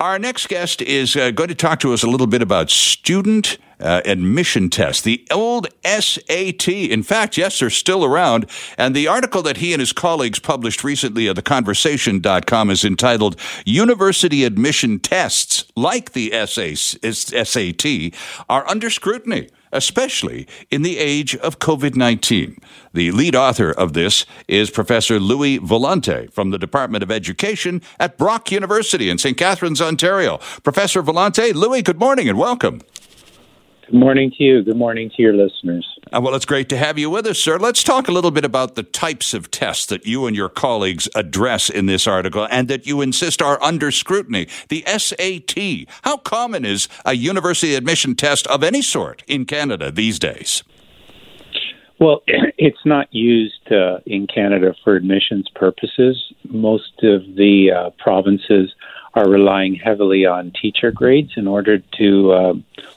Our next guest is uh, going to talk to us a little bit about student uh, admission tests, the old SAT. In fact, yes, they're still around. And the article that he and his colleagues published recently at theconversation.com is entitled University Admission Tests, like the SAT, are under scrutiny especially in the age of COVID 19. The lead author of this is Professor Louis Volante from the Department of Education at Brock University in St. Catharines, Ontario. Professor Volante, Louis, good morning and welcome. Good morning to you. Good morning to your listeners. Uh, well, it's great to have you with us, sir. Let's talk a little bit about the types of tests that you and your colleagues address in this article and that you insist are under scrutiny. The SAT. How common is a university admission test of any sort in Canada these days? Well, it's not used uh, in Canada for admissions purposes. Most of the uh, provinces are relying heavily on teacher grades in order to uh,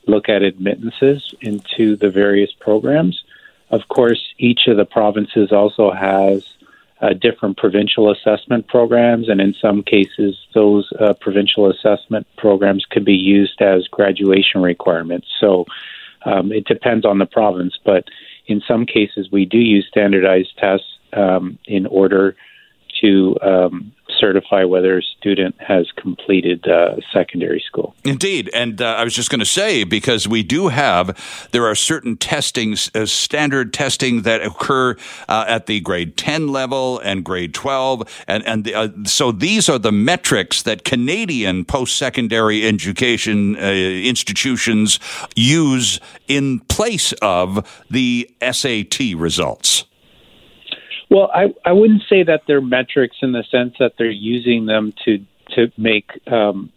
look at admittances into the various programs. Of course, each of the provinces also has uh, different provincial assessment programs, and in some cases, those uh, provincial assessment programs could be used as graduation requirements. So um, it depends on the province, but in some cases, we do use standardized tests um, in order to um, certify whether a student has completed uh, secondary school. Indeed, and uh, I was just going to say because we do have there are certain testings, uh, standard testing that occur uh, at the grade ten level and grade twelve, and and the, uh, so these are the metrics that Canadian post secondary education uh, institutions use in place of the SAT results. Well, I, I wouldn't say that they're metrics in the sense that they're using them to to make um,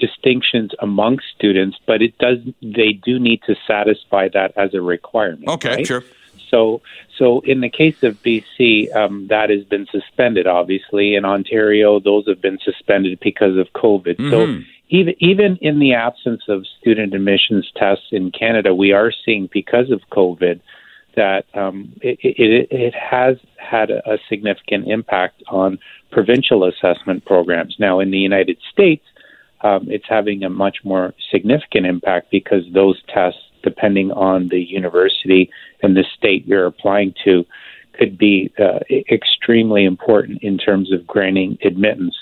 distinctions among students, but it does they do need to satisfy that as a requirement. Okay, right? sure. So, so in the case of BC, um, that has been suspended. Obviously, in Ontario, those have been suspended because of COVID. Mm-hmm. So, even even in the absence of student admissions tests in Canada, we are seeing because of COVID that um, it, it, it, has had a, significant impact on provincial assessment programs. Now, in the United States, um, it's having a much more significant impact because those tests, depending on the university and the state you're applying to, could be uh, extremely important in terms of granting admittance.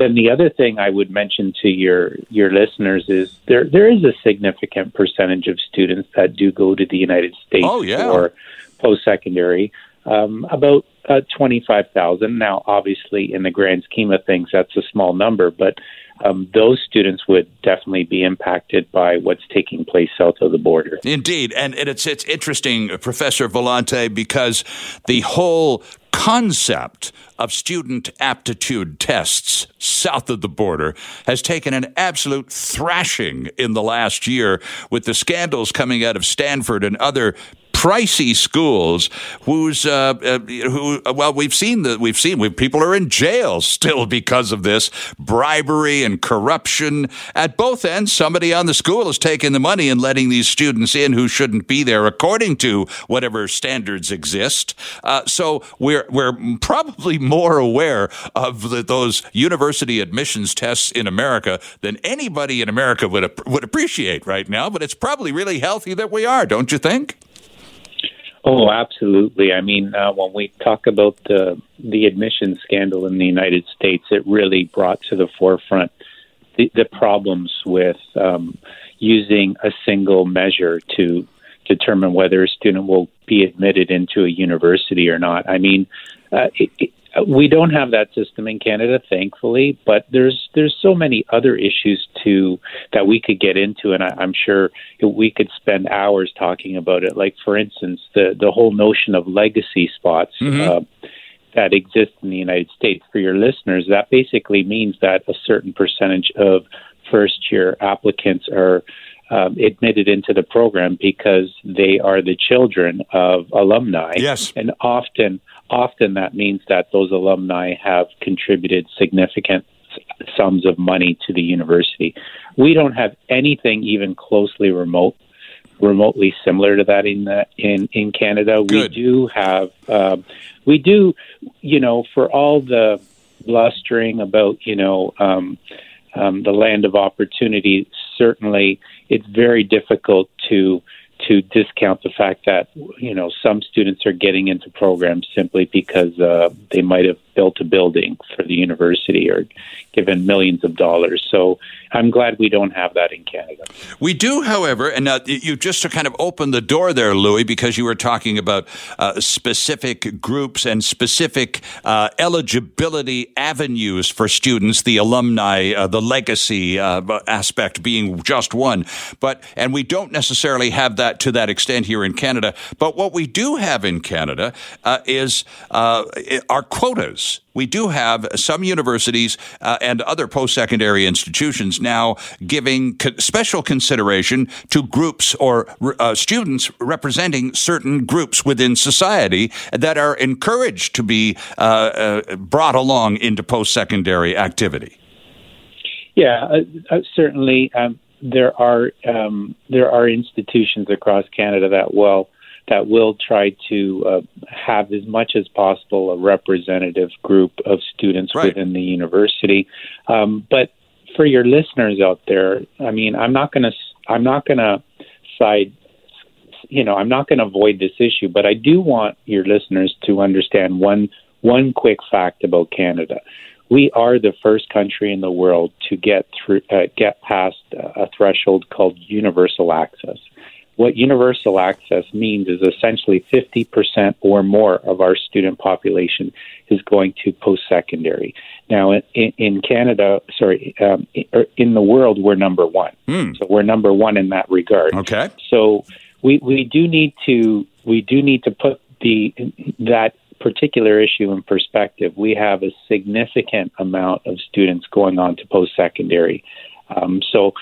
Then the other thing I would mention to your your listeners is there there is a significant percentage of students that do go to the United States oh, yeah. for post secondary. Um, about uh, twenty five thousand. Now, obviously, in the grand scheme of things, that's a small number, but um, those students would definitely be impacted by what's taking place south of the border. Indeed, and it's it's interesting, Professor Volante, because the whole concept of student aptitude tests south of the border has taken an absolute thrashing in the last year with the scandals coming out of Stanford and other pricey schools whose uh, uh, who uh, well we've seen that we've seen we, people are in jail still because of this bribery and corruption. At both ends somebody on the school is taking the money and letting these students in who shouldn't be there according to whatever standards exist. Uh, so we're we're probably more aware of the, those university admissions tests in America than anybody in America would would appreciate right now but it's probably really healthy that we are don't you think Oh, absolutely. I mean, uh, when we talk about the the admission scandal in the United States, it really brought to the forefront the, the problems with um, using a single measure to determine whether a student will be admitted into a university or not. I mean, uh, it, it, we don't have that system in Canada, thankfully, but there's there's so many other issues too that we could get into, and I, I'm sure we could spend hours talking about it. Like, for instance, the the whole notion of legacy spots. Mm-hmm. Uh, that exist in the United States. For your listeners, that basically means that a certain percentage of first year applicants are um, admitted into the program because they are the children of alumni. Yes. And often often that means that those alumni have contributed significant sums of money to the university. We don't have anything even closely remote remotely similar to that in the, in in Canada. Good. We do have um, we do you know for all the blustering about you know um, um, the land of opportunity, certainly it's very difficult to to discount the fact that you know some students are getting into programs simply because uh, they might have built a building for the university or given millions of dollars. So I'm glad we don't have that in Canada. We do, however, and uh, you just to kind of open the door there, Louis, because you were talking about uh, specific groups and specific uh, eligibility avenues for students, the alumni, uh, the legacy uh, aspect being just one. But and we don't necessarily have that to that extent here in Canada. But what we do have in Canada uh, is our quotas we do have some universities uh, and other post secondary institutions now giving co- special consideration to groups or uh, students representing certain groups within society that are encouraged to be uh, uh brought along into post secondary activity. Yeah, uh, uh, certainly. Um, there are um, there are institutions across Canada that will that will try to uh, have as much as possible a representative group of students right. within the university. Um, but for your listeners out there, I mean, I'm not going to I'm not going to side you know, I'm not going to avoid this issue, but I do want your listeners to understand one one quick fact about Canada. We are the first country in the world to get through uh, get past a threshold called universal access what universal access means is essentially 50% or more of our student population is going to post secondary. Now, in, in, Canada, sorry, um, er, in the world, we're number one. Mm. So we're number one in that regard. Okay. So we, we do need to we do need to put the that particular issue in perspective. We have a significant amount of students going on to post secondary. Um, so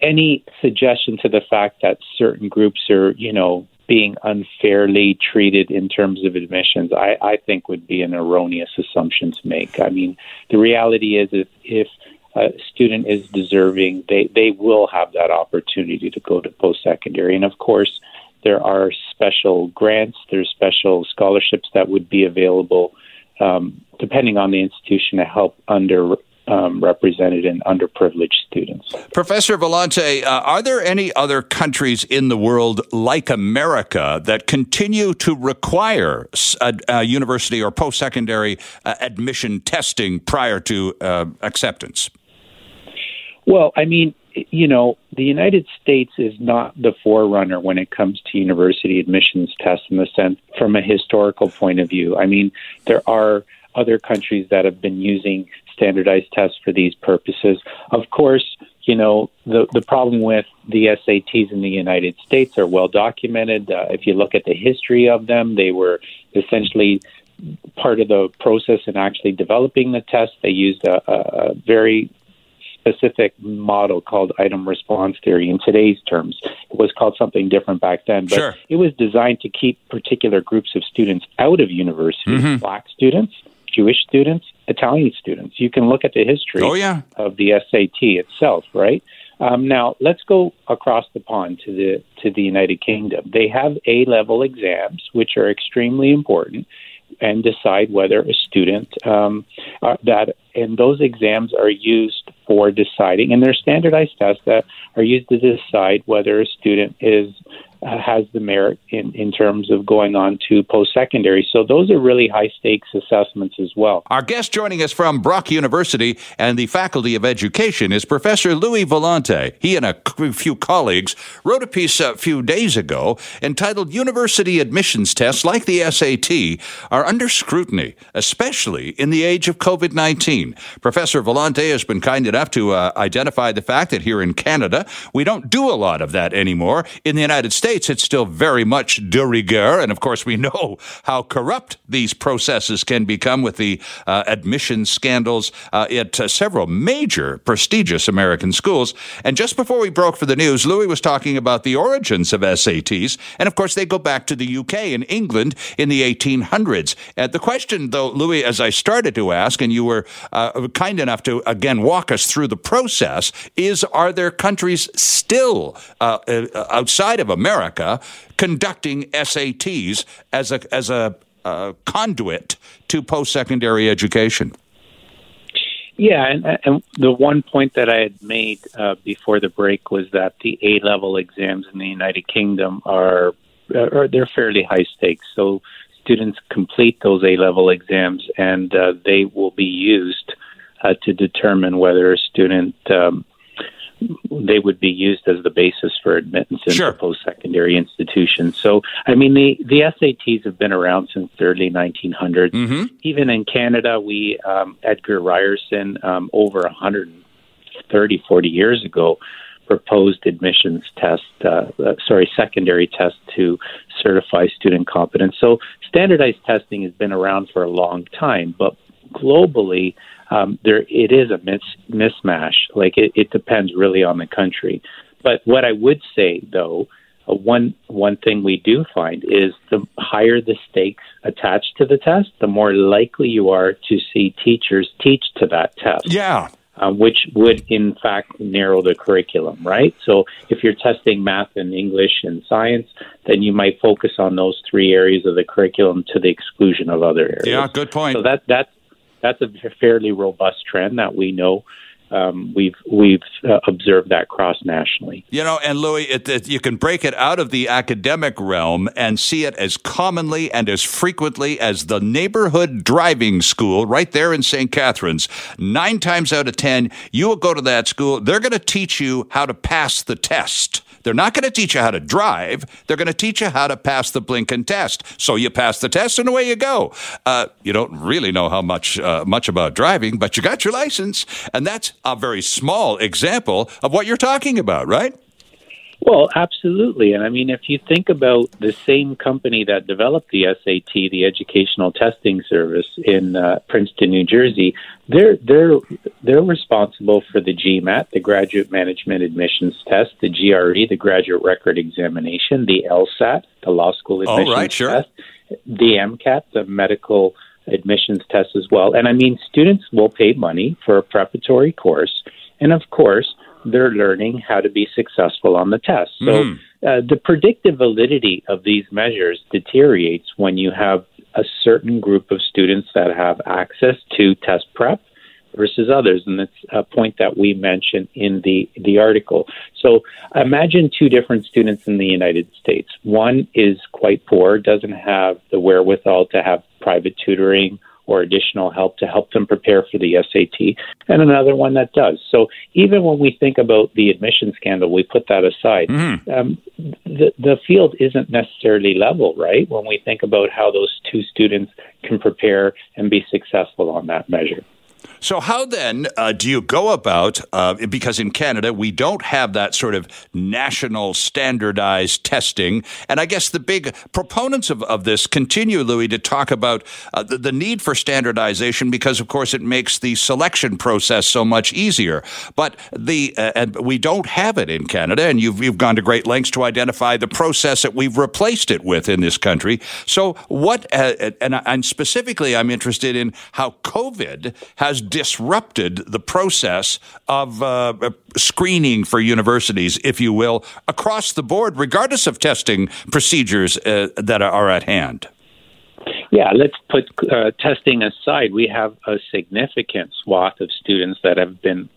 any suggestion to the fact that certain groups are, you know, being unfairly treated in terms of admissions, I, I think would be an erroneous assumption to make. I mean, the reality is if, if a student is deserving, they, they will have that opportunity to go to post secondary. And of course, there are special grants, there's special scholarships that would be available um, depending on the institution to help under um, represented and underprivileged students. Professor Volante, uh, are there any other countries in the world like America that continue to require a, a university or post secondary uh, admission testing prior to uh, acceptance? Well, I mean, you know, the United States is not the forerunner when it comes to university admissions tests in the sense from a historical point of view. I mean, there are other countries that have been using standardized tests for these purposes. Of course, you know, the, the problem with the SATs in the United States are well documented. Uh, if you look at the history of them, they were essentially part of the process in actually developing the test. They used a, a very specific model called item response theory in today's terms. It was called something different back then, but sure. it was designed to keep particular groups of students out of university, mm-hmm. black students, Jewish students, Italian students. You can look at the history oh, yeah. of the SAT itself, right? Um, now let's go across the pond to the to the United Kingdom. They have A level exams, which are extremely important, and decide whether a student um, that and those exams are used for deciding, and there are standardized tests that are used to decide whether a student is uh, has the merit in, in terms of going on to post secondary. So those are really high stakes assessments as well. Our guest joining us from Brock University and the Faculty of Education is Professor Louis Volante. He and a few colleagues wrote a piece a few days ago entitled University Admissions Tests Like the SAT are under scrutiny, especially in the age of COVID 19. Professor Volante has been kind enough to uh, identify the fact that here in Canada, we don't do a lot of that anymore. In the United States, States, it's still very much de rigueur. And of course, we know how corrupt these processes can become with the uh, admission scandals uh, at uh, several major prestigious American schools. And just before we broke for the news, Louis was talking about the origins of SATs. And of course, they go back to the UK and England in the 1800s. And the question, though, Louis, as I started to ask, and you were uh, kind enough to again walk us through the process, is are there countries still uh, uh, outside of America? America conducting SATs as a, as a uh, conduit to post secondary education? Yeah, and, and the one point that I had made uh, before the break was that the A level exams in the United Kingdom are, are they're fairly high stakes. So students complete those A level exams, and uh, they will be used uh, to determine whether a student um, they would be used as the basis for admittance into sure. post-secondary institutions. So, I mean, the, the SATs have been around since the early 1900s. Mm-hmm. Even in Canada, we um, Egerton Ryerson, um, over 130, 40 years ago, proposed admissions test, uh, uh, sorry, secondary test to certify student competence. So, standardized testing has been around for a long time, but globally, um, there it is a mis- mismatch. Like it, it depends really on the country. But what I would say, though, uh, one one thing we do find is the higher the stakes attached to the test, the more likely you are to see teachers teach to that test. Yeah. Uh, which would in fact narrow the curriculum, right? So if you're testing math and English and science, then you might focus on those three areas of the curriculum to the exclusion of other areas. Yeah, good point. So that that's that's a fairly robust trend that we know um, we've we've uh, observed that cross nationally. You know, and Louis, it, it, you can break it out of the academic realm and see it as commonly and as frequently as the neighborhood driving school right there in St. Catharines. Nine times out of ten, you will go to that school. They're going to teach you how to pass the test. They're not going to teach you how to drive. They're going to teach you how to pass the Blinken test. So you pass the test, and away you go. Uh, you don't really know how much uh, much about driving, but you got your license, and that's a very small example of what you're talking about, right? Well, absolutely. And I mean, if you think about the same company that developed the SAT, the Educational Testing Service in uh, Princeton, New Jersey, they're they're they're responsible for the GMAT, the Graduate Management Admissions Test, the GRE, the Graduate Record Examination, the LSAT, the Law School Admissions oh, right, sure. Test, the MCAT, the Medical Admissions Test as well. And I mean, students will pay money for a preparatory course, and of course they're learning how to be successful on the test. So mm. uh, the predictive validity of these measures deteriorates when you have a certain group of students that have access to test prep versus others, and that's a point that we mentioned in the the article. So imagine two different students in the United States. One is quite poor, doesn't have the wherewithal to have private tutoring or additional help to help them prepare for the SAT, and another one that does. So even when we think about the admission scandal, we put that aside. Mm-hmm. Um, the the field isn't necessarily level, right? When we think about how those two students can prepare and be successful on that measure. So, how then uh, do you go about? Uh, because in Canada, we don't have that sort of national standardized testing. And I guess the big proponents of, of this continue, Louis, to talk about uh, the, the, need for standardization because, of course, it makes the selection process so much easier. But the uh, we don't have it in Canada, and you've, you've gone to great lengths to identify the process that we've replaced it with in this country. So, what, uh, and, and specifically, I'm interested in how COVID has disrupted the process of uh, screening for universities, if you will, across the board, regardless of testing procedures uh, that are at hand. Yeah, let's put uh, testing aside. We have a significant swath of students that have been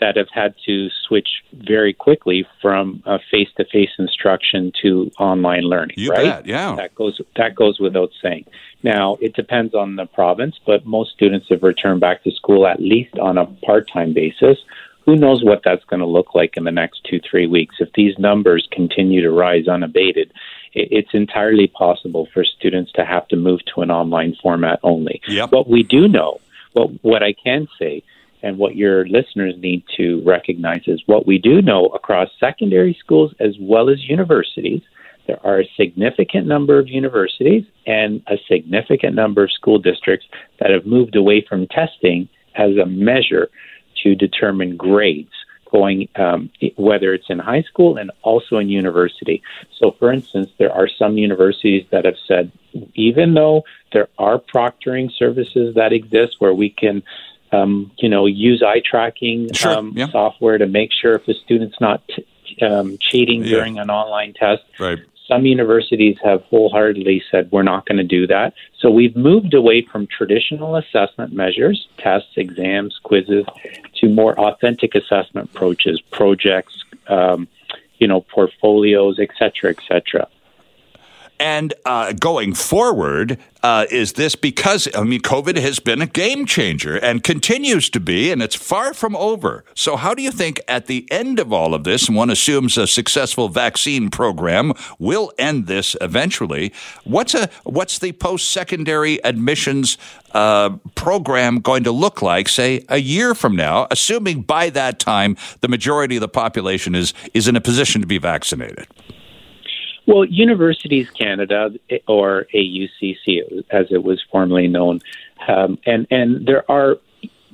that have had to switch very quickly from face to face instruction to online learning. You right? bet, yeah. That goes that goes without saying. Now it depends on the province, but most students have returned back to school at least on a part time basis. Who knows what that's going to look like in the next two, three weeks? If these numbers continue to rise unabated, it's entirely possible for students to have to move to an online format only. Yep. What we do know, what what I can say and what your listeners need to recognize is what we do know across secondary schools as well as universities. There are a significant number of universities and a significant number of school districts that have moved away from testing as a measure to determine grades going um, whether it's in high school and also in university. So, for instance, there are some universities that have said even though there are proctoring services that exist where we can um, you know, use eye tracking sure, um, yeah. software to make sure if the student's not t- um, cheating yeah. during an online test. Right. Some universities have wholeheartedly said we're not going to do that. So we've moved away from traditional assessment measures, tests, exams, quizzes, to more authentic assessment approaches, projects, um, you know, portfolios, et cetera, et cetera. And uh, going forward, uh, is this because, I mean, COVID has been a game changer and continues to be, and it's far from over. So, how do you think at the end of all of this, and one assumes a successful vaccine program will end this eventually, what's, a, what's the post secondary admissions uh, program going to look like, say, a year from now, assuming by that time the majority of the population is, is in a position to be vaccinated? Well, Universities Canada, or AUCC as it was formerly known, um, and and there are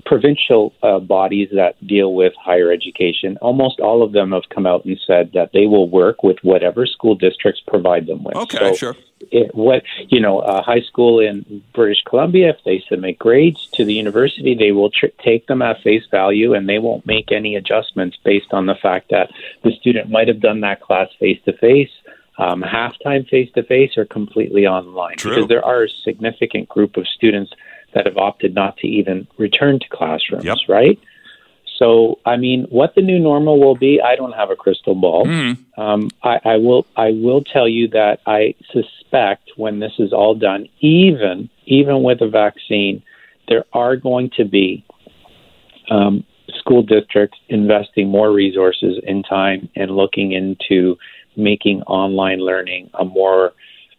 provincial uh, bodies that deal with higher education. Almost all of them have come out and said that they will work with whatever school districts provide them with. Okay, so sure. It, what you know, a high school in British Columbia, if they submit grades to the university, they will tr- take them at face value, and they won't make any adjustments based on the fact that the student might have done that class face to face um, halftime face to face or completely online. True. Because there are a significant group of students that have opted not to even return to classrooms, yep. right? So, I mean, what the new normal will be, I don't have a crystal ball. Mm. Um, I, I will. I will tell you that I suspect when this is all done, even even with a vaccine, there are going to be um, school districts investing more resources in time and looking into making online learning a more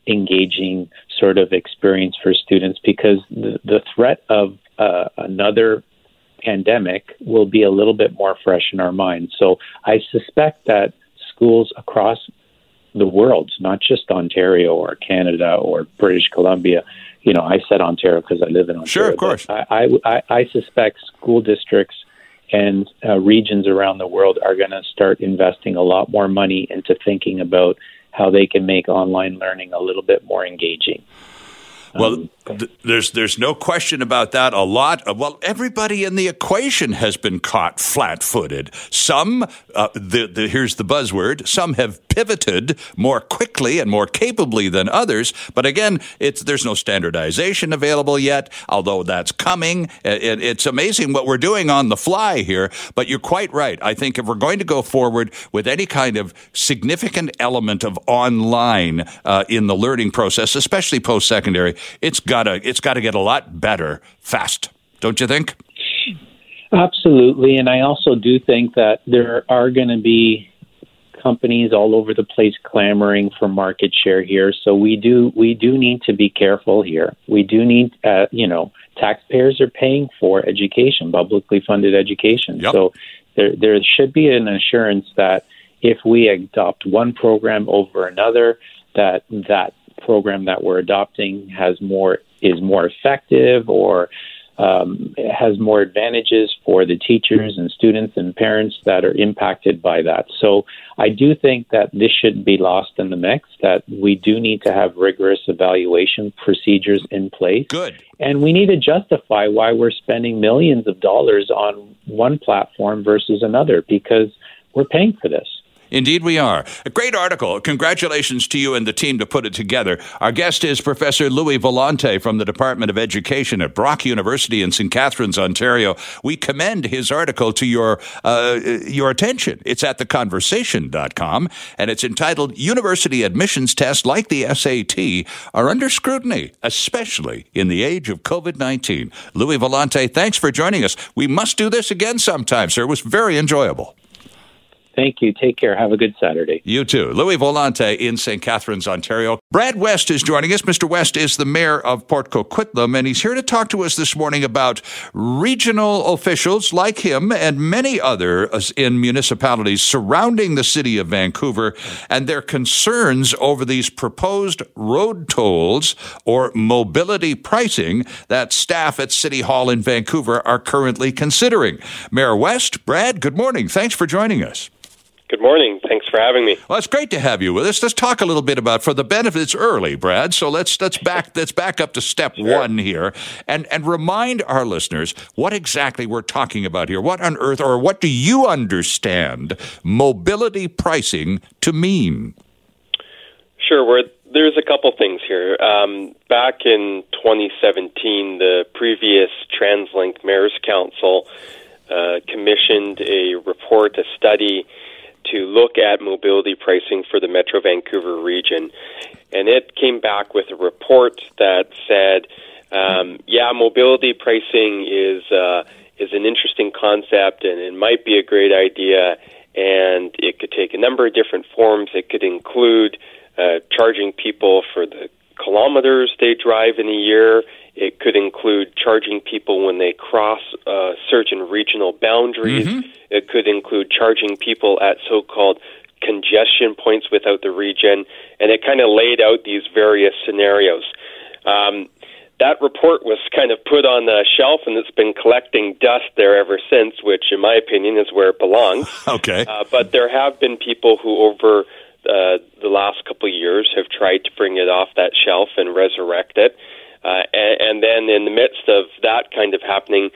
engaging sort of experience for students because the, the threat of uh, another pandemic will be a little bit more fresh in our minds. So I suspect that schools across the world, not just Ontario or Canada or British Columbia, you know, I said Ontario because I live in Ontario. Sure, of course. I, I, I suspect school districts and uh, regions around the world are going to start investing a lot more money into thinking about how they can make online learning a little bit more engaging. Well, um, th- there's there's no question about that. A lot of well, everybody in the equation has been caught flat-footed. Some, uh, the, the, here's the buzzword. Some have pivoted more quickly and more capably than others. But again, it's there's no standardization available yet. Although that's coming, it, it's amazing what we're doing on the fly here. But you're quite right. I think if we're going to go forward with any kind of significant element of online uh, in the learning process, especially post-secondary, it's gotta it's gotta get a lot better fast, don't you think? Absolutely, and I also do think that there are going to be companies all over the place clamoring for market share here. So we do we do need to be careful here. We do need uh, you know taxpayers are paying for education, publicly funded education. Yep. So there there should be an assurance that if we adopt one program over another, that that program that we're adopting has more is more effective or um, has more advantages for the teachers and students and parents that are impacted by that. So I do think that this shouldn't be lost in the mix, that we do need to have rigorous evaluation procedures in place. Good. And we need to justify why we're spending millions of dollars on one platform versus another because we're paying for this. Indeed, we are. A great article. Congratulations to you and the team to put it together. Our guest is Professor Louis Volante from the Department of Education at Brock University in St. Catharines, Ontario. We commend his article to your uh, your attention. It's at theconversation.com and it's entitled University Admissions Tests Like the SAT Are Under Scrutiny, especially in the age of COVID 19. Louis Volante, thanks for joining us. We must do this again sometime, sir. It was very enjoyable. Thank you. Take care. Have a good Saturday. You too. Louis Volante in St. Catharines, Ontario. Brad West is joining us. Mr. West is the mayor of Port Coquitlam, and he's here to talk to us this morning about regional officials like him and many others in municipalities surrounding the city of Vancouver and their concerns over these proposed road tolls or mobility pricing that staff at City Hall in Vancouver are currently considering. Mayor West, Brad, good morning. Thanks for joining us. Good morning. Thanks for having me. Well, it's great to have you with us. Let's talk a little bit about for the benefit. It's early, Brad. So let's let's back let's back up to step sure. one here, and and remind our listeners what exactly we're talking about here. What on earth, or what do you understand mobility pricing to mean? Sure. We're, there's a couple things here. Um, back in 2017, the previous TransLink Mayor's Council uh, commissioned a report, a study to look at mobility pricing for the Metro Vancouver region. And it came back with a report that said, um, yeah, mobility pricing is, uh, is an interesting concept and it might be a great idea. And it could take a number of different forms. It could include uh, charging people for the kilometers they drive in a year. It could include charging people when they cross uh, certain regional boundaries. Mm-hmm. It could include charging people at so called congestion points without the region. And it kind of laid out these various scenarios. Um, that report was kind of put on the shelf and it's been collecting dust there ever since, which, in my opinion, is where it belongs. okay. Uh, but there have been people who, over uh, the last couple of years, have tried to bring it off that shelf and resurrect it. Uh, and, and then, in the midst of that kind of happening,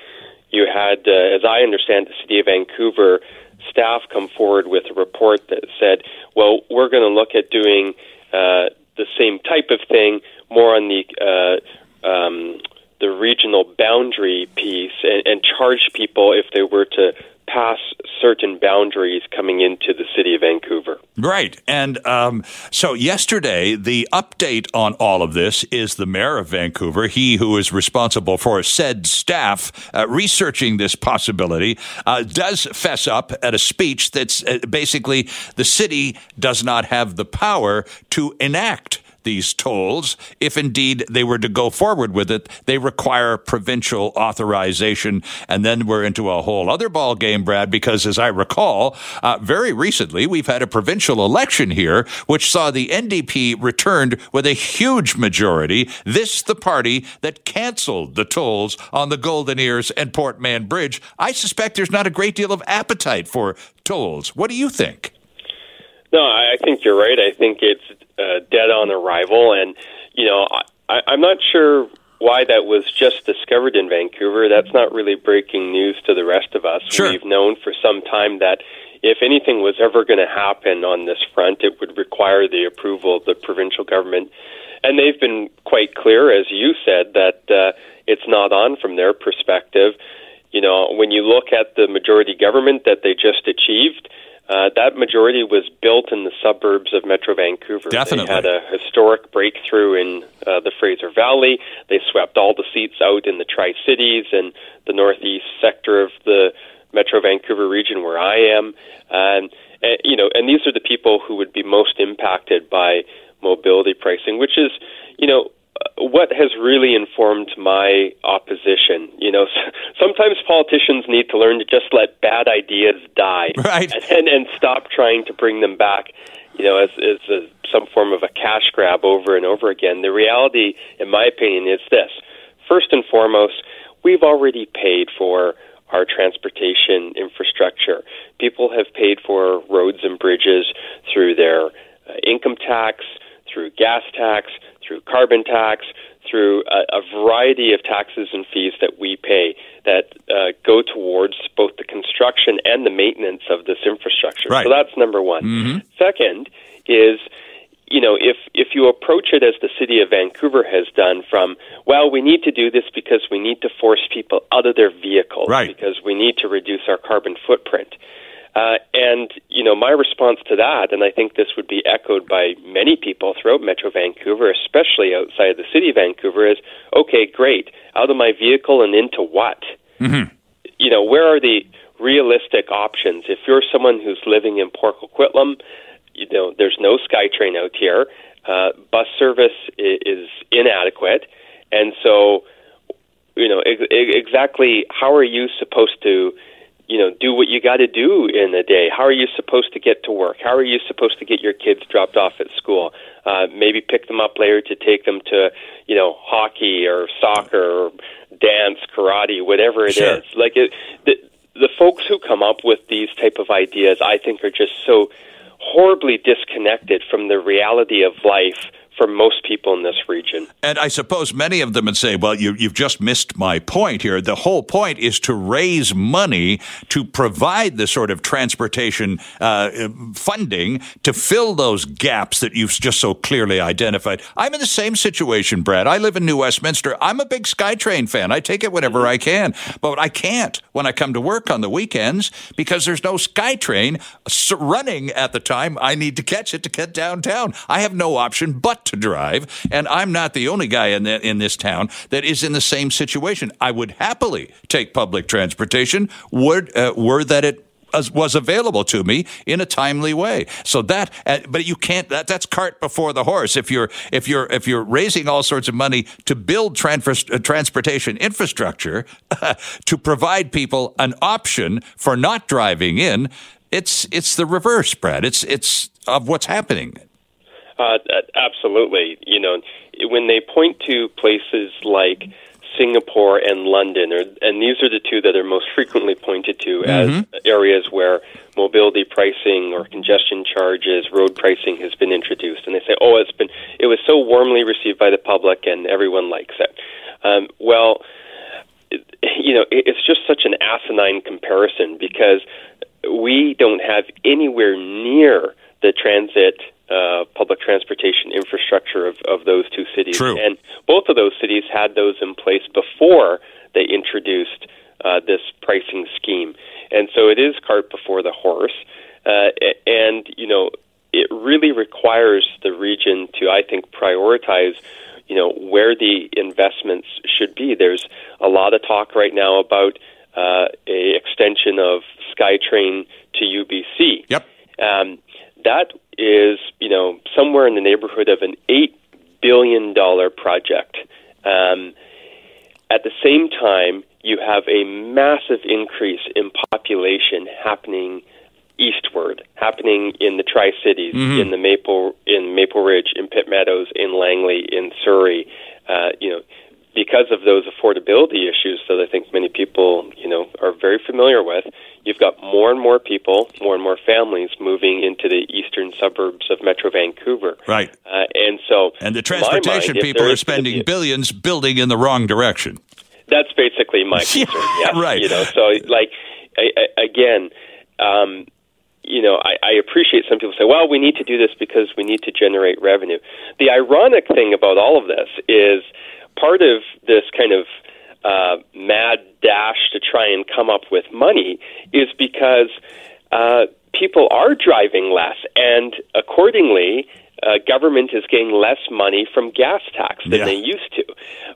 you had, uh, as I understand, the city of Vancouver staff come forward with a report that said, "Well, we're going to look at doing uh, the same type of thing, more on the uh, um, the regional boundary piece, and, and charge people if they were to pass certain boundaries coming into the city of Vancouver. Right. And um, so yesterday, the update on all of this is the mayor of Vancouver, he who is responsible for said staff uh, researching this possibility, uh, does fess up at a speech that's uh, basically the city does not have the power to enact these tolls. If indeed they were to go forward with it, they require provincial authorization. And then we're into a whole other ball game, Brad, because as I recall, uh, very recently we've had a provincial election here, which saw the NDP returned with a huge majority. This, the party that canceled the tolls on the Golden Ears and Port Mann Bridge. I suspect there's not a great deal of appetite for tolls. What do you think? No, I think you're right. I think it's uh, dead on arrival, and you know, I, I'm not sure why that was just discovered in Vancouver. That's not really breaking news to the rest of us. Sure. We've known for some time that if anything was ever going to happen on this front, it would require the approval of the provincial government. And they've been quite clear, as you said, that uh, it's not on from their perspective. You know, when you look at the majority government that they just achieved, uh, that majority was built in the suburbs of Metro Vancouver. Definitely. They had a historic breakthrough in uh, the Fraser Valley. They swept all the seats out in the Tri Cities and the northeast sector of the Metro Vancouver region where I am. And, and, you know, and these are the people who would be most impacted by mobility pricing, which is, you know, what has really informed my opposition. You know, sometimes politicians need to learn to just let bad ideas die, right, and and stop trying to bring them back. You know, as as a, some form of a cash grab over and over again. The reality, in my opinion, is this: first and foremost, we've already paid for our transportation infrastructure. People have paid for roads and bridges through their uh, income tax, through gas tax carbon tax, through a, a variety of taxes and fees that we pay that uh, go towards both the construction and the maintenance of this infrastructure. Right. So that's number one. Mm-hmm. Second is you know, if if you approach it as the city of Vancouver has done, from well, we need to do this because we need to force people out of their vehicles, right. because we need to reduce our carbon footprint. Uh, and, you know, my response to that, and I think this would be echoed by many people throughout Metro Vancouver, especially outside of the city of Vancouver, is okay, great. Out of my vehicle and into what? Mm-hmm. You know, where are the realistic options? If you're someone who's living in Port Coquitlam, you know, there's no SkyTrain out here. Uh, bus service is inadequate. And so, you know, ex- exactly how are you supposed to you know, do what you got to do in a day. How are you supposed to get to work? How are you supposed to get your kids dropped off at school? Uh, maybe pick them up later to take them to, you know, hockey or soccer or dance, karate, whatever it sure. is. Like it, the the folks who come up with these type of ideas, I think, are just so horribly disconnected from the reality of life for most people in this region. And I suppose many of them would say, well, you, have just missed my point here. The whole point is to raise money to provide the sort of transportation uh, funding to fill those gaps that you've just so clearly identified. I'm in the same situation, Brad. I live in New Westminster. I'm a big SkyTrain fan. I take it whenever I can, but I can't when I come to work on the weekends because there's no SkyTrain running at the time I need to catch it to get downtown. I have no option but to drive, and I'm not the only guy in the, in this town that is in the same situation. I would happily take public transportation were uh, were that it was available to me in a timely way. So that, uh, but you can't. That, that's cart before the horse. If you're if you're if you're raising all sorts of money to build trans- uh, transportation infrastructure to provide people an option for not driving in, it's it's the reverse, Brad. It's it's of what's happening. Uh, absolutely. You know, when they point to places like Singapore and London, or, and these are the two that are most frequently pointed to mm-hmm. as areas where mobility pricing or congestion charges, road pricing has been introduced, and they say, "Oh, it's been it was so warmly received by the public, and everyone likes it." Um, well, you know, it's just such an asinine comparison because we don't have anywhere near the transit uh, public transportation infrastructure of, of those two cities. True. And both of those cities had those in place before they introduced uh, this pricing scheme. And so it is cart before the horse. Uh, and, you know, it really requires the region to, I think, prioritize you know where the investments should be. There's a lot of talk right now about uh, a extension of SkyTrain to UBC. Yep. Um, that is, you know, somewhere in the neighborhood of an eight billion dollar project. Um, at the same time, you have a massive increase in population happening eastward, happening in the Tri Cities, mm-hmm. in the Maple, in Maple Ridge, in Pitt Meadows, in Langley, in Surrey. Uh, you know, because of those affordability issues that I think many people, you know, are very familiar with, you've got more and more people, more and more families moving into the eastern suburbs of Metro Vancouver. Right. Uh, and so, and the transportation mind, people are spending be, billions building in the wrong direction. That's basically my concern. yeah, right. You know, so like I, I, again. Um, you know, I, I appreciate some people say, well, we need to do this because we need to generate revenue. The ironic thing about all of this is part of this kind of uh, mad dash to try and come up with money is because uh, people are driving less, and accordingly, uh, government is getting less money from gas tax than yeah. they used to.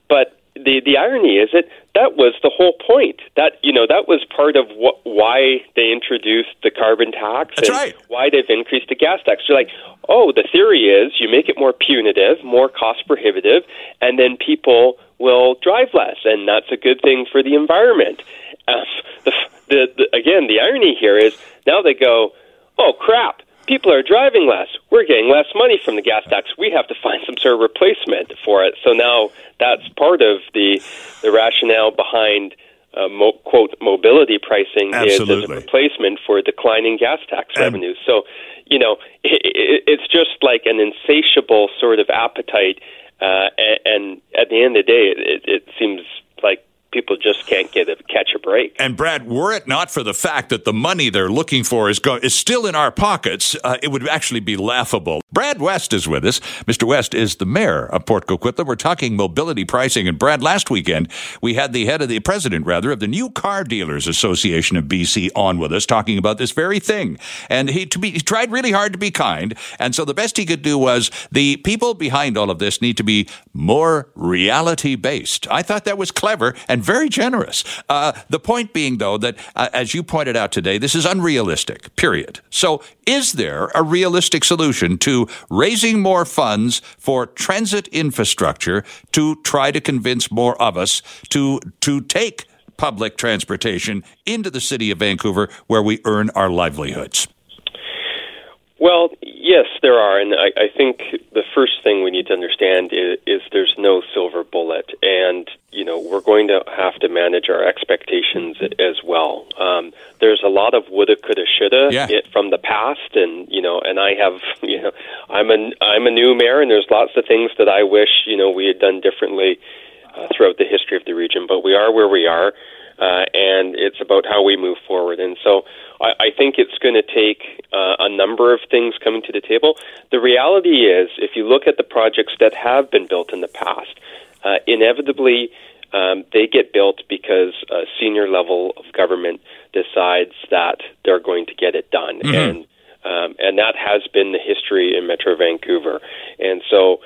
But the the irony is that that was the whole point. That you know that was part of what why they introduced the carbon tax That's and right. why they've increased the gas tax. You're like, oh, the theory is you make it more punitive, more cost prohibitive, and then people will drive less, and that's a good thing for the environment. Uh, the, the, the, again, the irony here is now they go, oh crap, people are driving less. We're getting less money from the gas tax. We have to find some sort of replacement for it. So now that's part of the the rationale behind. Uh, mo- quote mobility pricing Absolutely. is as a replacement for declining gas tax revenues. So, you know, it, it, it's just like an insatiable sort of appetite, uh, and, and at the end of the day, it, it seems like people just can't get a catch a break. And Brad, were it not for the fact that the money they're looking for is go- is still in our pockets, uh, it would actually be laughable. Brad West is with us. Mr. West is the mayor of Port Coquitlam. We're talking mobility pricing. And Brad, last weekend we had the head of the president, rather, of the New Car Dealers Association of BC on with us, talking about this very thing. And he to be he tried really hard to be kind. And so the best he could do was the people behind all of this need to be more reality based. I thought that was clever and very generous. Uh, the point being, though, that uh, as you pointed out today, this is unrealistic, period. So, is there a realistic solution to raising more funds for transit infrastructure to try to convince more of us to, to take public transportation into the city of Vancouver where we earn our livelihoods? Well, yes, there are, and I, I think the first thing we need to understand is, is there's no silver bullet, and you know we're going to have to manage our expectations as well. Um, there's a lot of woulda, coulda, shoulda Yeah. it from the past, and you know, and I have, you know, I'm a I'm a new mayor, and there's lots of things that I wish you know we had done differently uh, throughout the history of the region. But we are where we are, uh, and it's about how we move forward. And so I, I think it's going to take uh, a number of things coming to the table. The reality is, if you look at the projects that have been built in the past, uh, inevitably um, they get built because a senior level of government decides that they're going to get it done, and um, and that has been the history in Metro Vancouver. And so,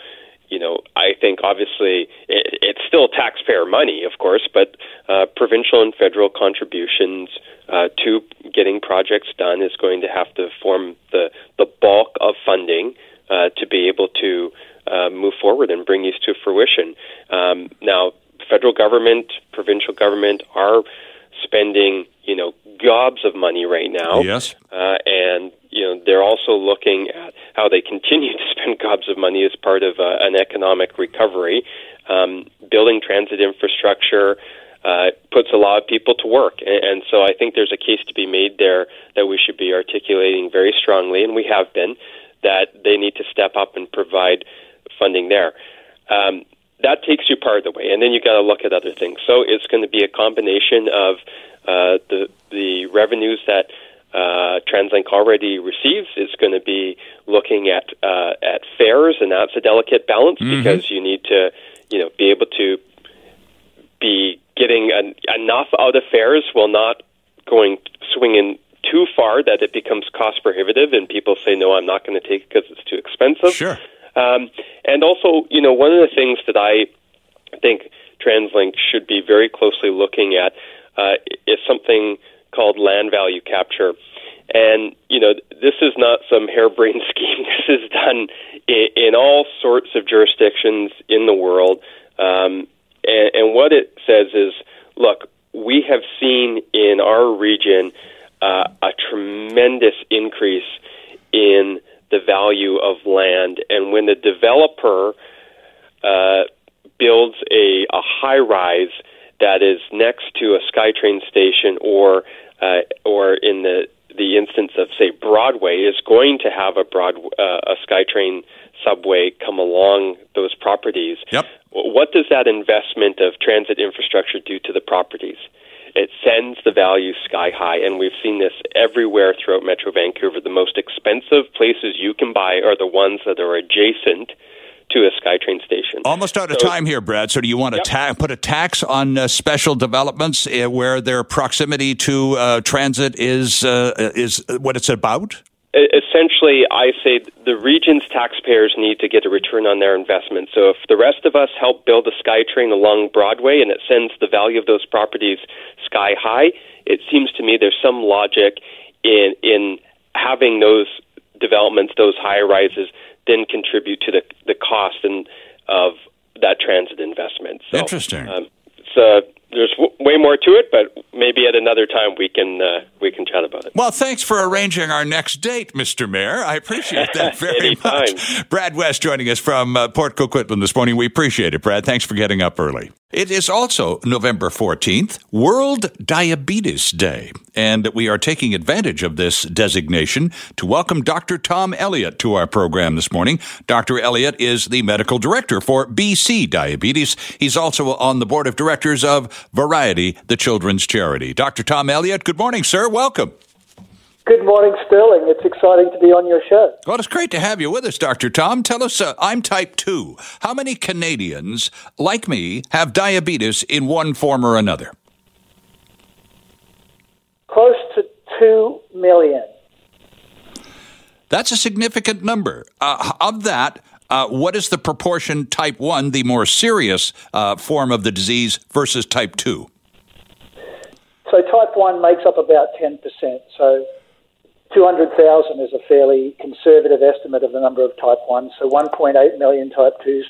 you know, I think obviously it, it's still taxpayer money, of course, but uh, provincial and federal contributions uh, to getting projects done is going to have to form the the bulk of funding uh, to be able to uh, move forward and bring these to fruition. Um, now, federal government, provincial government are spending, you know, gobs of money right now Yes. uh, and you know they're also looking at how they continue to spend gobs of money as part of uh, an economic recovery. Um, building transit infrastructure uh, puts a lot of people to work, and, and so I think there's a case to be made there that we should be articulating very strongly, and we have been that they need to step up and provide funding there. Um, that takes you part of the way, and then you got to look at other things. So it's going to be a combination of uh, the the revenues that uh, TransLink already receives. It's going to be looking at uh, at fares, and that's a delicate balance because you need to, you know, be able to be getting an, enough out of fares while not going swinging too far that it becomes cost prohibitive, and people say, "No, I'm not going to take it because it's too expensive." Sure. Um, and also, you know, one of the things that I think TransLink should be very closely looking at uh, is something called land value capture. And, you know, this is not some harebrained scheme. This is done in, in all sorts of jurisdictions in the world. Um, and, and what it says is look, we have seen in our region uh, a tremendous increase in the value of land. And when the developer uh, builds a, a high rise that is next to a SkyTrain station or uh, or in the the instance of say Broadway is going to have a broad uh, a SkyTrain subway come along those properties. Yep. What does that investment of transit infrastructure do to the properties? It sends the value sky high, and we've seen this everywhere throughout Metro Vancouver. The most expensive places you can buy are the ones that are adjacent to a SkyTrain station. Almost out of So- time here, Brad. So, do you want to Yep. ta- put a tax on uh, special developments uh, where their proximity to uh, transit is uh, is what it's about? Essentially, I say the region's taxpayers need to get a return on their investment. So if the rest of us help build a SkyTrain along Broadway and it sends the value of those properties sky high, it seems to me there's some logic in in having those developments, those high rises, then contribute to the the cost and of that transit investment. So, Interesting. Um, so there's w- way more to it, but maybe at another time we can uh, we can chat about it. Well, thanks for arranging our next date, Mr. Mayor. I appreciate that very much. Brad West joining us from uh, Port Coquitlam this morning. We appreciate it, Brad. Thanks for getting up early. It is also November 14th, World Diabetes Day, and we are taking advantage of this designation to welcome Dr. Tom Elliott to our program this morning. Dr. Elliott is the medical director for BC Diabetes. He's also on the board of directors of Variety, the children's charity. Dr. Tom Elliott, good morning, sir. Welcome. Good morning, Sterling. It's exciting to be on your show. Well, it's great to have you with us, Dr. Tom. Tell us, uh, I'm type 2. How many Canadians, like me, have diabetes in one form or another? Close to 2 million. That's a significant number. Uh, of that, uh, what is the proportion type 1, the more serious uh, form of the disease, versus type 2? So type 1 makes up about 10%. So 200,000 is a fairly conservative estimate of the number of type 1s. So 1.8 million type 2s,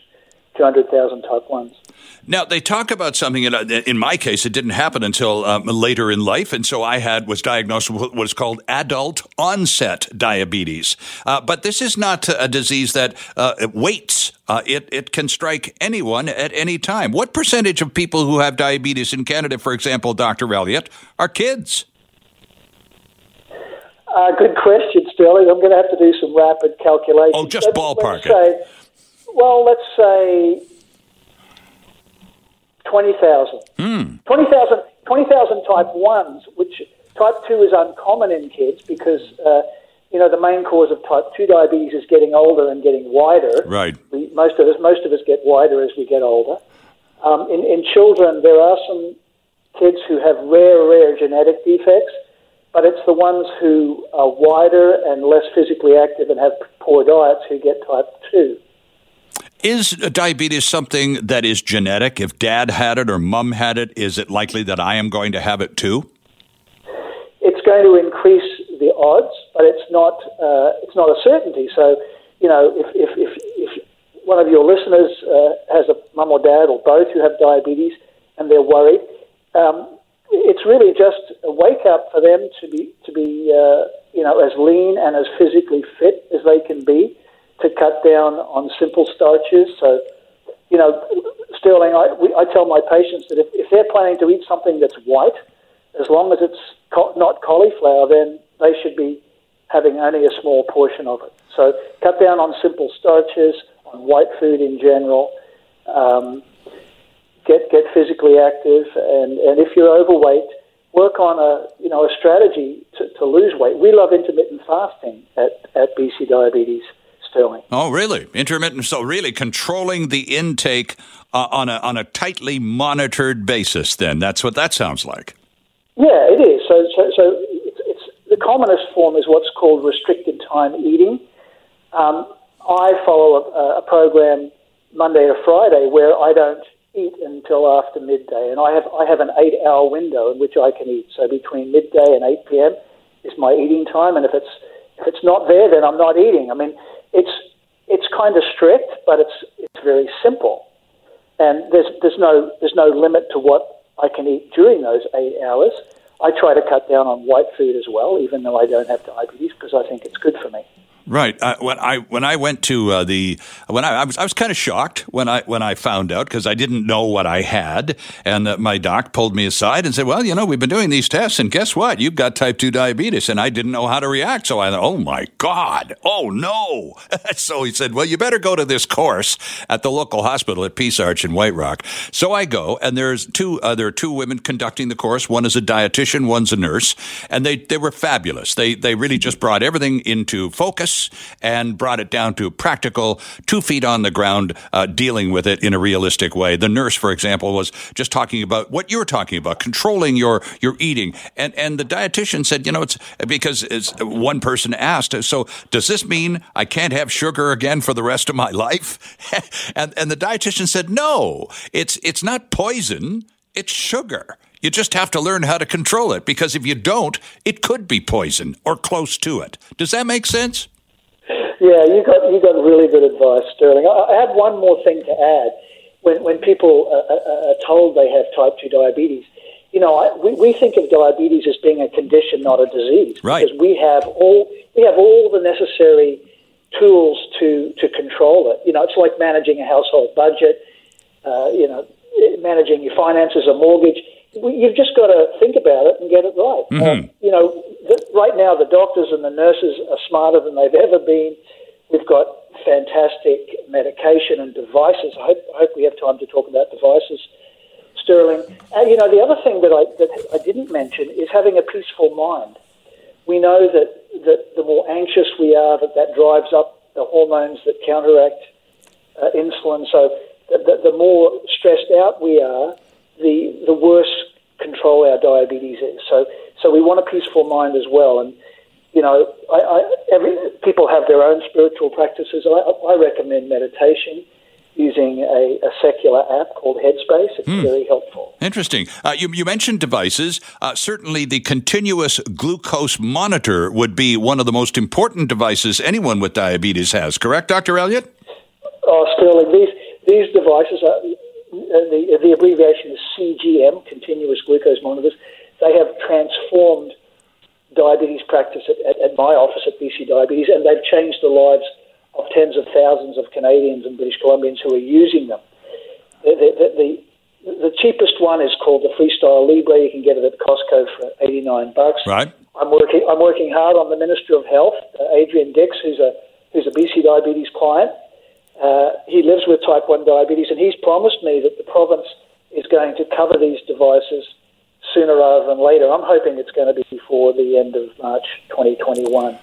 200,000 type 1s. Now they talk about something. In, my case, it didn't happen until um, later in life, and so I had was diagnosed with what is called adult onset diabetes. Uh, but this is not a disease that uh, waits. Uh, it it can strike anyone at any time. What percentage of people who have diabetes in Canada, for example, Doctor Elliott, are kids? Uh, good question, Sterling. I'm going to have to do some rapid calculations. Oh, just ballpark let's it. Say, well, let's say 20,000. Mm. 20,000 20, type 1s, which type 2 is uncommon in kids because, uh, you know, the main cause of type 2 diabetes is getting older and getting wider. Right. We, most, of us, most of us get wider as we get older. Um, in, in children, there are some kids who have rare, rare genetic defects, but it's the ones who are wider and less physically active and have poor diets who get type 2. Is diabetes something that is genetic? If dad had it or mom had it, is it likely that I am going to have it too? It's going to increase the odds, but it's not. Uh, it's not a certainty. So, you know, if if, if, if one of your listeners uh, has a mum or dad or both who have diabetes and they're worried, um, it's really just a wake up for them to be to be uh, you know as lean and as physically fit as they can be to cut down on simple starches. So, you know, Sterling, I, we, I tell my patients that if, if they're planning to eat something that's white, as long as it's co- not cauliflower, then they should be having only a small portion of it. So, cut down on simple starches, on white food in general. Um, get get physically active, and, and if you're overweight, work on a you know a strategy to, to lose weight. We love intermittent fasting at, at BC Diabetes. Sterling. Oh, really? Intermittent. So, really controlling the intake uh, on a on a tightly monitored basis. Then that's what that sounds like. Yeah, it is. So, so, so it's, it's the commonest form is what's called restricted time eating. Um, I follow a, a program Monday to Friday where I don't eat until after midday, and I have I have an eight-hour window in which I can eat. So between midday and eight p.m. is my eating time, and if it's if it's not there, then I'm not eating. I mean, it's it's kind of strict, but it's it's very simple, and there's there's no there's no limit to what I can eat during those eight hours. I try to cut down on white food as well, even though I don't have diabetes, because I think it's good for me. Right. Uh, when I when I went to uh, the when I, I was I was kind of shocked when I when I found out because I didn't know what I had, and uh, my doc pulled me aside and said, "Well, you know, we've been doing these tests, and guess what? You've got type two diabetes." And I didn't know how to react, so I thought, "Oh my god! Oh no!" so he said, "Well, you better go to this course at the local hospital at Peace Arch in White Rock." So I go, and there's two uh, there are two women conducting the course. One is a dietitian, one's a nurse, and they they were fabulous. They they really just brought everything into focus and brought it down to practical, two feet on the ground, uh, dealing with it in a realistic way. The nurse, for example, was just talking about what you're talking about, controlling your, your eating. And, and the dietitian said, you know, it's because it's, one person asked, so does this mean I can't have sugar again for the rest of my life? and, and the dietitian said, no, it's, it's not poison. It's sugar. You just have to learn how to control it because if you don't, it could be poison or close to it. Does that make sense? Yeah, you got you got really good advice, Sterling. I, I had one more thing to add. When when people are, are, are told they have type two diabetes, you know, I, we, we think of diabetes as being a condition, not a disease, right? Because we have all we have all the necessary tools to to control it. You know, it's like managing a household budget. Uh, you know, managing your finances, a mortgage you've just got to think about it and get it right. Mm-hmm. Um, you know, the, right now the doctors and the nurses are smarter than they've ever been. We've got fantastic medication and devices. I hope, I hope we have time to talk about devices, Sterling. And, you know, the other thing that I, that I didn't mention is having a peaceful mind. We know that, that the more anxious we are, that that drives up the hormones that counteract uh, insulin. So the, the, the more stressed out we are, the the worse control our diabetes is. So so we want a peaceful mind as well. And you know, I, I, every people have their own spiritual practices. I, I recommend meditation using a, a, secular app called Headspace. It's mm. very helpful. Interesting. Uh, you, you, mentioned devices. Uh, certainly, the continuous glucose monitor would be one of the most important devices anyone with diabetes has. Correct, Dr. Elliott? Oh, Sterling, these these devices are the, the abbreviation is CGM, continuous glucose monitors. They have transformed diabetes practice at, at, at, my office at BC Diabetes, and they've changed the lives of tens of thousands of Canadians and British Columbians who are using them. The, the, the, the cheapest one is called the Freestyle Libre. You can get it at Costco for 89 bucks. Right. I'm working. I'm working hard on the Minister of Health, uh, Adrian Dix, who's a who's a BC Diabetes client. Uh, he lives with type 1 diabetes, and he's promised me that the province is going to cover these devices sooner rather than later. I'm hoping it's going to be before the end of March 2021.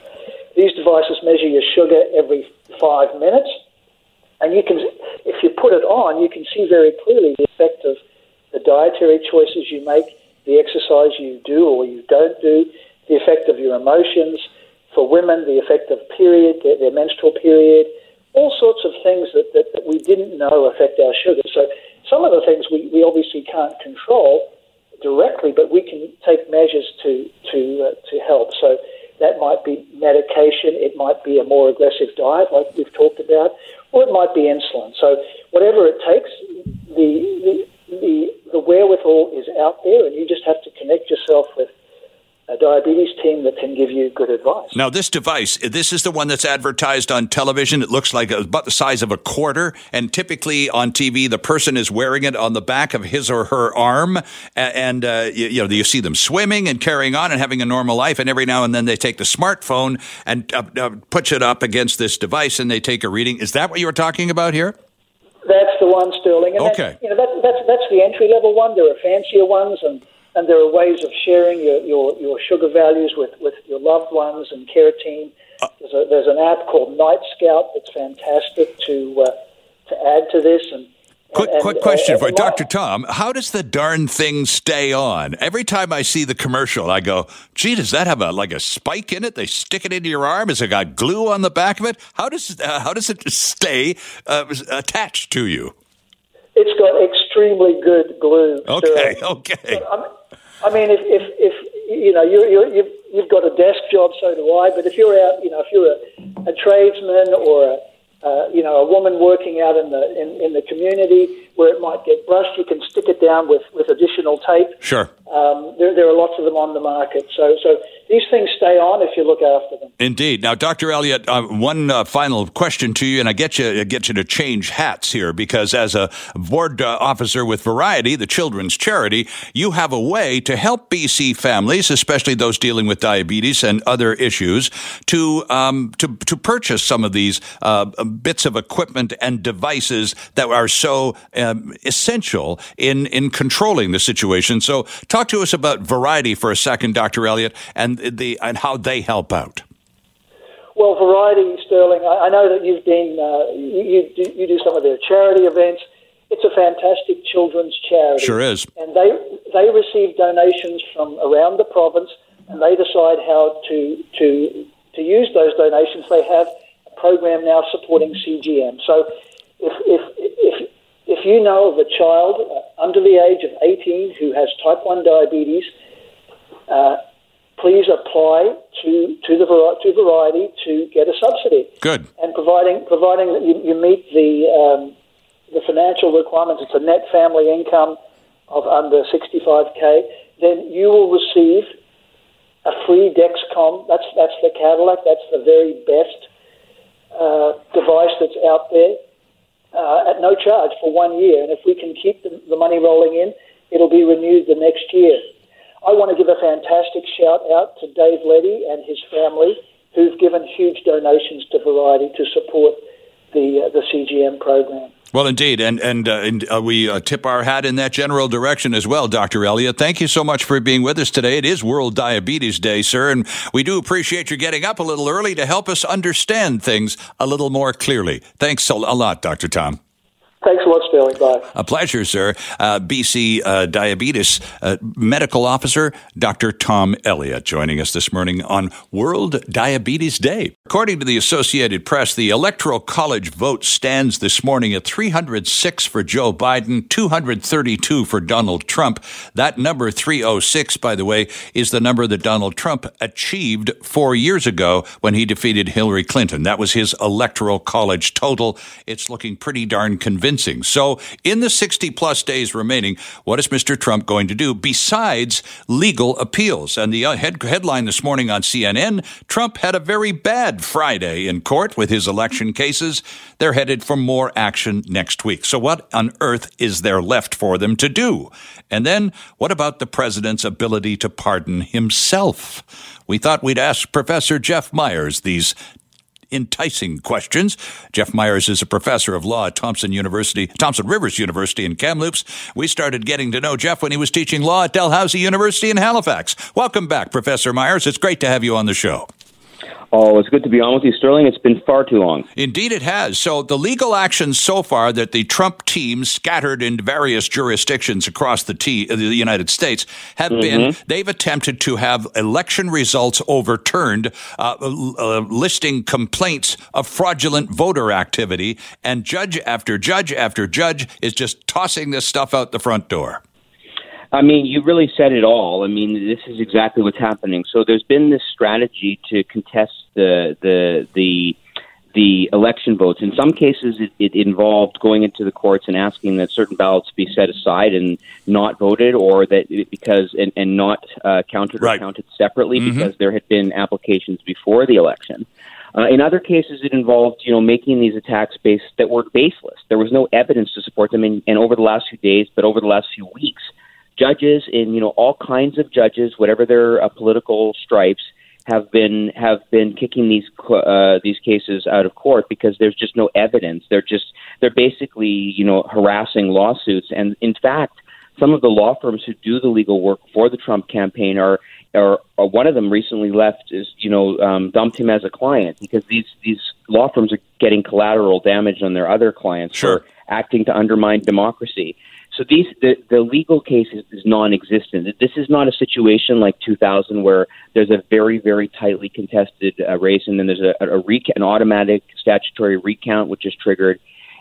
These devices measure your sugar every five minutes, and you can, if you put it on, you can see very clearly the effect of the dietary choices you make, the exercise you do or you don't do, the effect of your emotions. For women, the effect of period, their, their menstrual period, all sorts of things that, that, that, we didn't know affect our sugar. So some of the things we, we obviously can't control directly, but we can take measures to to uh, to help. So that might be medication, it might be a more aggressive diet, like we've talked about, or it might be insulin. So whatever it takes, the the the, the wherewithal is out there, and you just have to connect yourself with a diabetes team that can give you good advice. Now, this device, this is the one that's advertised on television. It looks like about the size of a quarter, and typically on TV, the person is wearing it on the back of his or her arm, and uh, you, you, know you see them swimming and carrying on and having a normal life. And every now and then they take the smartphone and uh, uh, push it up against this device, and they take a reading. Is that what you were talking about here? That's the one, Sterling. And okay. you know, that, that's that's the entry level one. There are fancier ones and and there are ways of sharing your, your, your sugar values with, with your loved ones and care team. Uh, there's, a, there's an app called Night Scout that's fantastic to uh, to add to this. And quick, and, quick question uh, for Dr. Tom: How does the darn thing stay on? Every time I see the commercial, I go, "Gee, does that have a like a spike in it? They stick it into your arm. Has it got glue on the back of it? How does uh, how does it stay uh, attached to you?" It's got extremely good glue. Okay, okay. I mean, if, if, if you know, you, you, you've, you've got a desk job, so do I, but if you're out, you know, if you're a, a tradesman or a, uh, you know, a woman working out in the in, in the community where it might get brushed, you can stick it down with, with additional tape. Sure. Um, there, there are lots of them on the market. So, so these things stay on if you look after them. Indeed. Now, Dr. Elliott, uh, one uh, final question to you, and I get you get you to change hats here because as a board uh, officer with Variety, the children's charity, you have a way to help BC families, especially those dealing with diabetes and other issues, to um, to to purchase some of these uh, bits of equipment and devices that are so um, essential in in controlling the situation. So, talk to us about Variety for a second, Dr. Elliott, and the and how they help out. Well, Variety, Sterling, I, I know that you've been uh, you, you, you do some of their charity events. It's a fantastic children's charity. Sure is. And they they receive donations from around the province, and they decide how to to to use those donations. They have a program now supporting CGM. So, if if if if you know of a child uh, under the age of 18 who has type 1 diabetes, uh, please apply to to the to Variety to get a subsidy. Good. And providing providing that you, you meet the um, the financial requirements, it's a net family income of under 65k, then you will receive a free Dexcom. That's that's the Cadillac. That's the very best uh, device that's out there uh, at no charge for one year. And if we can keep the, the money rolling in, it'll be renewed the next year. I want to give a fantastic shout out to Dave Letty and his family, who've given huge donations to Variety to support the uh, the CGM program. Well, indeed, and and, uh, and uh, we uh, tip our hat in that general direction as well, Dr. Elliott. Thank you so much for being with us today. It is World Diabetes Day, sir, and we do appreciate you getting up a little early to help us understand things a little more clearly. Thanks a lot, Dr. Tom. Thanks lot, Sterling. Bye. A pleasure, sir. Uh, BC uh, Diabetes uh, Medical Officer Dr. Tom Elliott joining us this morning on World Diabetes Day. According to the Associated Press, the Electoral College vote stands this morning at 306 for Joe Biden, 232 for Donald Trump. That number, 306, by the way, is the number that Donald Trump achieved four years ago when he defeated Hillary Clinton. That was his Electoral College total. It's looking pretty darn convincing convincing. So, in the 60 plus days remaining, what is Mr. Trump going to do besides legal appeals? And the uh, head, headline this morning on CNN Trump had a very bad Friday in court with his election cases. They're headed for more action next week. So, what on earth is there left for them to do? And then, what about the president's ability to pardon himself? We thought we'd ask Professor Jeff Myers these enticing questions. Jeff Myers is a professor of law at Thompson University, Thompson Rivers University in Kamloops. We started getting to know Jeff when he was teaching law at Dalhousie University in Halifax. Welcome back, Professor Myers. It's great to have you on the show. Oh, it's good to be on with you, Sterling. It's been far too long. Indeed, it has. So, the legal actions so far that the Trump team, scattered in various jurisdictions across the, t- uh, the United States, have mm-hmm. been they've attempted to have election results overturned, uh, uh, listing complaints of fraudulent voter activity, and judge after judge after judge is just tossing this stuff out the front door. I mean, you really said it all. I mean, this is exactly what's happening. So there's been this strategy to contest the the the the election votes. In some cases, it, it involved going into the courts and asking that certain ballots be set aside and not voted, or that it, because and, and not uh, counted or counted separately mm-hmm. because there had been applications before the election. Uh, in other cases, it involved, you know, making these attacks based that were baseless. There was no evidence to support them. And, and over the last few days, but over the last few weeks, judges in you know all kinds of judges, whatever their uh, political stripes, have been have been kicking these uh, these cases out of court because there's just no evidence. They're just they're basically you know harassing lawsuits, and in fact, some of the law firms who do the legal work for the Trump campaign are. Or, or one of them recently left is you know um, dumped him as a client because these these law firms are getting collateral damage on their other clients sure. for acting to undermine democracy. So these the, the legal case is, is non-existent. This is not a situation like 2000 where there's a very very tightly contested uh, race and then there's a, a rec- an automatic statutory recount which is triggered.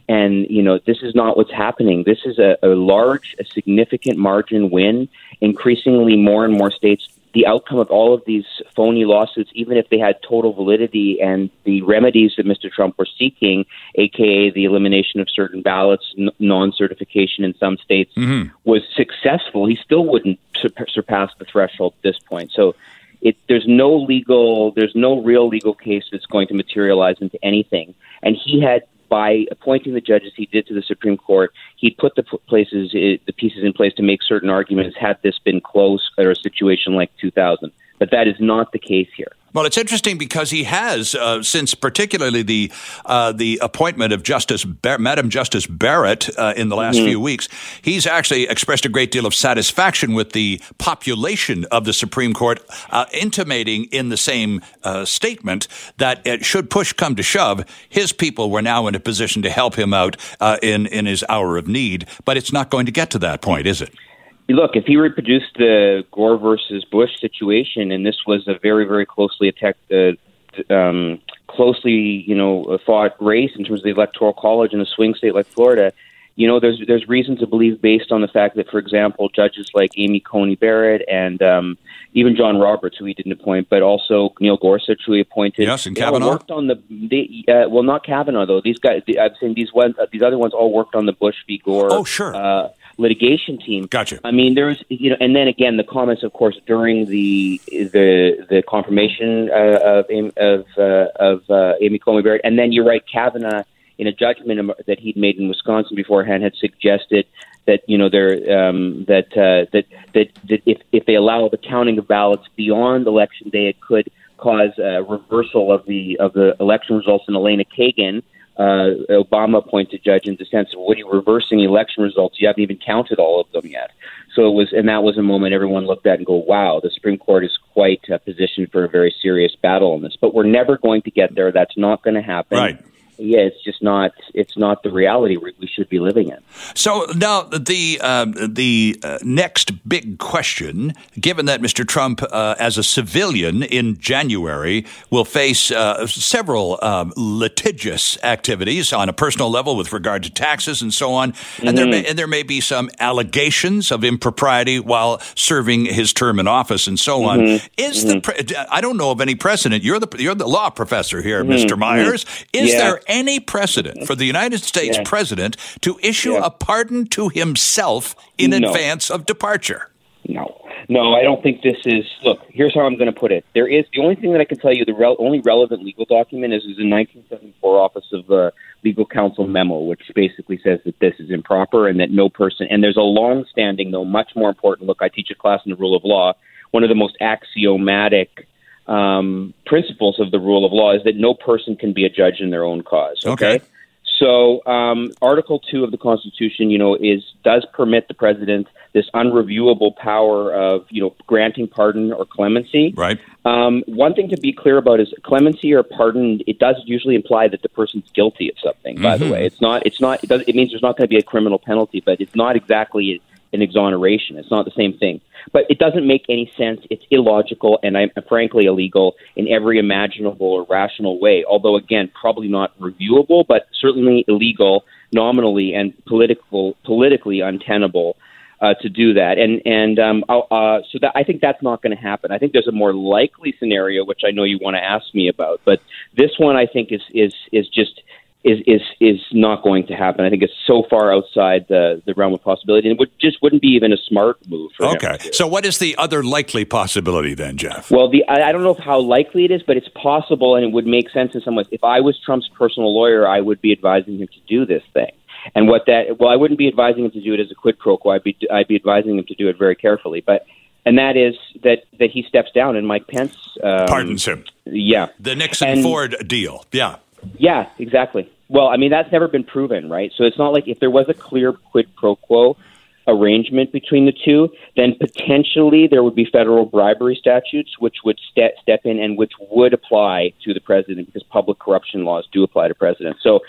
And you know this is not what's happening. This is a, a large, a significant margin win. Increasingly, more and more states the outcome of all of these phony lawsuits, even if they had total validity and the remedies that Mr. Trump was seeking, aka the elimination of certain ballots, n- non-certification in some states, mm-hmm. was successful, he still wouldn't sur- surpass the threshold at this point. So. It, there's no legal, there's no real legal case that's going to materialize into anything. And he had by appointing the judges he did to the Supreme Court, he put the places eh, the pieces in place to make certain arguments. Had this been close or a situation like 2000, but that is not the case here. Well, it's interesting because he has, uh, since particularly the uh, the appointment of Justice Bar- Madam Justice Barrett uh, in the last mm-hmm. few weeks, he's actually expressed a great deal of satisfaction with the population of the Supreme Court, uh, intimating in the same uh, statement that it should push come to shove, his people were now in a position to help him out uh, in in his hour of need. But it's not going to get to that point, is it? Look, if he reproduced the Gore versus Bush situation, and this was a very, very closely attacked, uh, um, closely, you know, fought race in terms of the electoral college in a swing state like Florida, you know, there's there's reason to believe based on the fact that, for example, judges like Amy Coney Barrett and um, even John Roberts, who he didn't appoint, but also Neil Gorsuch, who he appointed, yes, and Kavanaugh worked on the. They, uh, well, not Kavanaugh though. These guys, I'm saying these ones, uh, these other ones, all worked on the Bush v. Gore. Oh, sure. Uh, litigation team. Gotcha. I mean, there's you know, and then again, the comments, of course, during the the the confirmation uh, of of uh, of uh, Amy Coney Barrett, and then you're right, Kavanaugh, in a judgment that he'd made in Wisconsin beforehand, had suggested that you know there um, that, uh, that that that if if they allow the counting of ballots beyond election day, it could cause a reversal of the of the election results in Elena Kagan uh, Obama appointed judge in the sense of what are you reversing election results? You haven't even counted all of them yet. So it was, and that was a moment everyone looked at and go, wow, the Supreme Court is quite uh, positioned for a very serious battle on this. But we're never going to get there. That's not going to happen. Right yeah, it's just not it's not the reality we, should be living in. So now the uh, the uh, next big question, given that Mr. Trump, uh, as a civilian in January, will face uh, several um, litigious activities on a personal level with regard to taxes and so on, mm-hmm. and there may, and there may be some allegations of impropriety while serving his term in office and so on. Mm-hmm. Is mm-hmm. the pre- I don't know of any precedent. You're the you're the law professor here, Mr. Mm-hmm. Myers. Is yeah. there any precedent for the United States Yeah. president to issue Yeah. a pardon to himself in No. advance of departure? No, no, I don't think this is. Look, here's how I'm going to put it. There is the only thing that I can tell you. The rel- only relevant legal document is, is a 1974 Office of the Legal Counsel memo, which basically says that this is improper and that no person. And there's a long-standing, though much more important. Look, I teach a class in the rule of law. One of the most axiomatic um, principles of the rule of law is that no person can be a judge in their own cause. Okay. So, um, Article Two of the Constitution, you know, is does permit the president this unreviewable power of, you know, granting pardon or clemency. Right. Um, one thing to be clear about is clemency or pardon. It does usually imply that the person's guilty of something. By the way, it's not. It's not. It, does, it means there's not going to be a criminal penalty, but it's not exactly an exoneration. It's not the same thing. But it doesn't make any sense. It's illogical and I'm frankly illegal in every imaginable or rational way. Although again, probably not reviewable, but certainly illegal nominally and political politically untenable. Uh, to do that, and and um, I'll- uh, so that I think that's not going to happen. I think there's a more likely scenario, which I know you want to ask me about, but this one I think is is is just is is is not going to happen. I think it's so far outside the the realm of possibility, and it would just wouldn't be even a smart move. For Okay. So, what is the other likely possibility then, Jeff? Well, the I, I don't know how likely it is, but it's possible, and it would make sense in some ways. If I was Trump's personal lawyer, I would be advising him to do this thing. And what that well, I wouldn't be advising him to do it as a quid pro quo. I'd be I'd be advising him to do it very carefully. But and that is that that he steps down, and Mike Pence um, Pardons him. Yeah, The Nixon and- Ford deal. Yeah. Yeah, exactly. Well, I mean, that's never been proven, right? So it's not like if there was a clear quid pro quo arrangement between the two, then potentially there would be federal bribery statutes which would ste- step in and which would apply to the president because public corruption laws do apply to presidents. So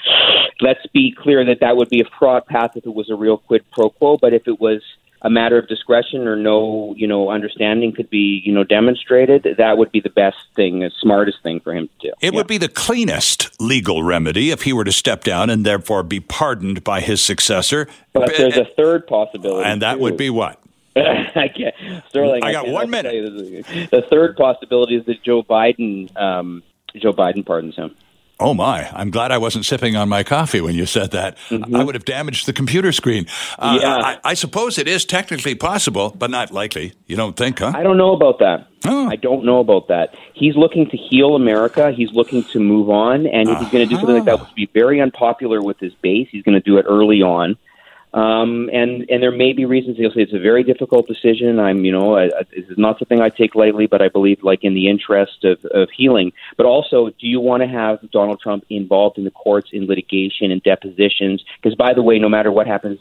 let's be clear that that would be a fraud path if it was a real quid pro quo, but if it was a matter of discretion or no, you know, understanding could be, you know, demonstrated, that would be the best thing, the smartest thing for him to do. It Yeah. would be the cleanest legal remedy if he were to step down and therefore be pardoned by his successor. But there's a third possibility, and that too. would be what? I can't, Sterling. I got can't one help but tell you this. The third possibility is that Joe Biden, um, Joe Biden pardons him. Oh my! I'm glad I wasn't sipping on my coffee when you said that. I would have damaged the computer screen. Uh, Mm-hmm. Yeah. I, I suppose it is technically possible, but not likely. You don't think, huh? I don't know about that. Oh. I don't know about that. He's looking to heal America. He's looking to move on, and if he's going to do something like that, which would be very unpopular with his base, he's going to do it early on. Um, and and there may be reasons he'll say it's a very difficult decision. I'm, you know, I, I, this is not something I take lightly, but I believe, like in the interest of, of healing. But also, do you want to have Donald Trump involved in the courts in litigation and depositions? Because, by the way, no matter what happens,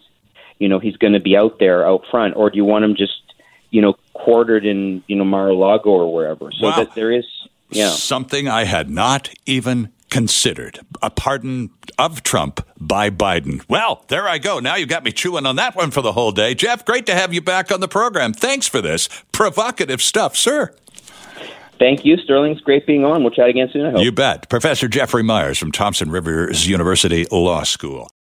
you know, he's going to be out there, out front. Or do you want him just, you know, quartered in, you know, Mar-a-Lago or wherever? So Wow. that there is, yeah. Something I had not even considered. A pardon of Trump by Biden. Well, there I go. Now you got me chewing on that one for the whole day. Jeff, great to have you back on the program. Thanks for this. Provocative stuff, sir. Thank you, Sterling. It's great being on. We'll chat again soon. I hope. You bet. Professor Jeffrey Myers from Thompson Rivers University Law School.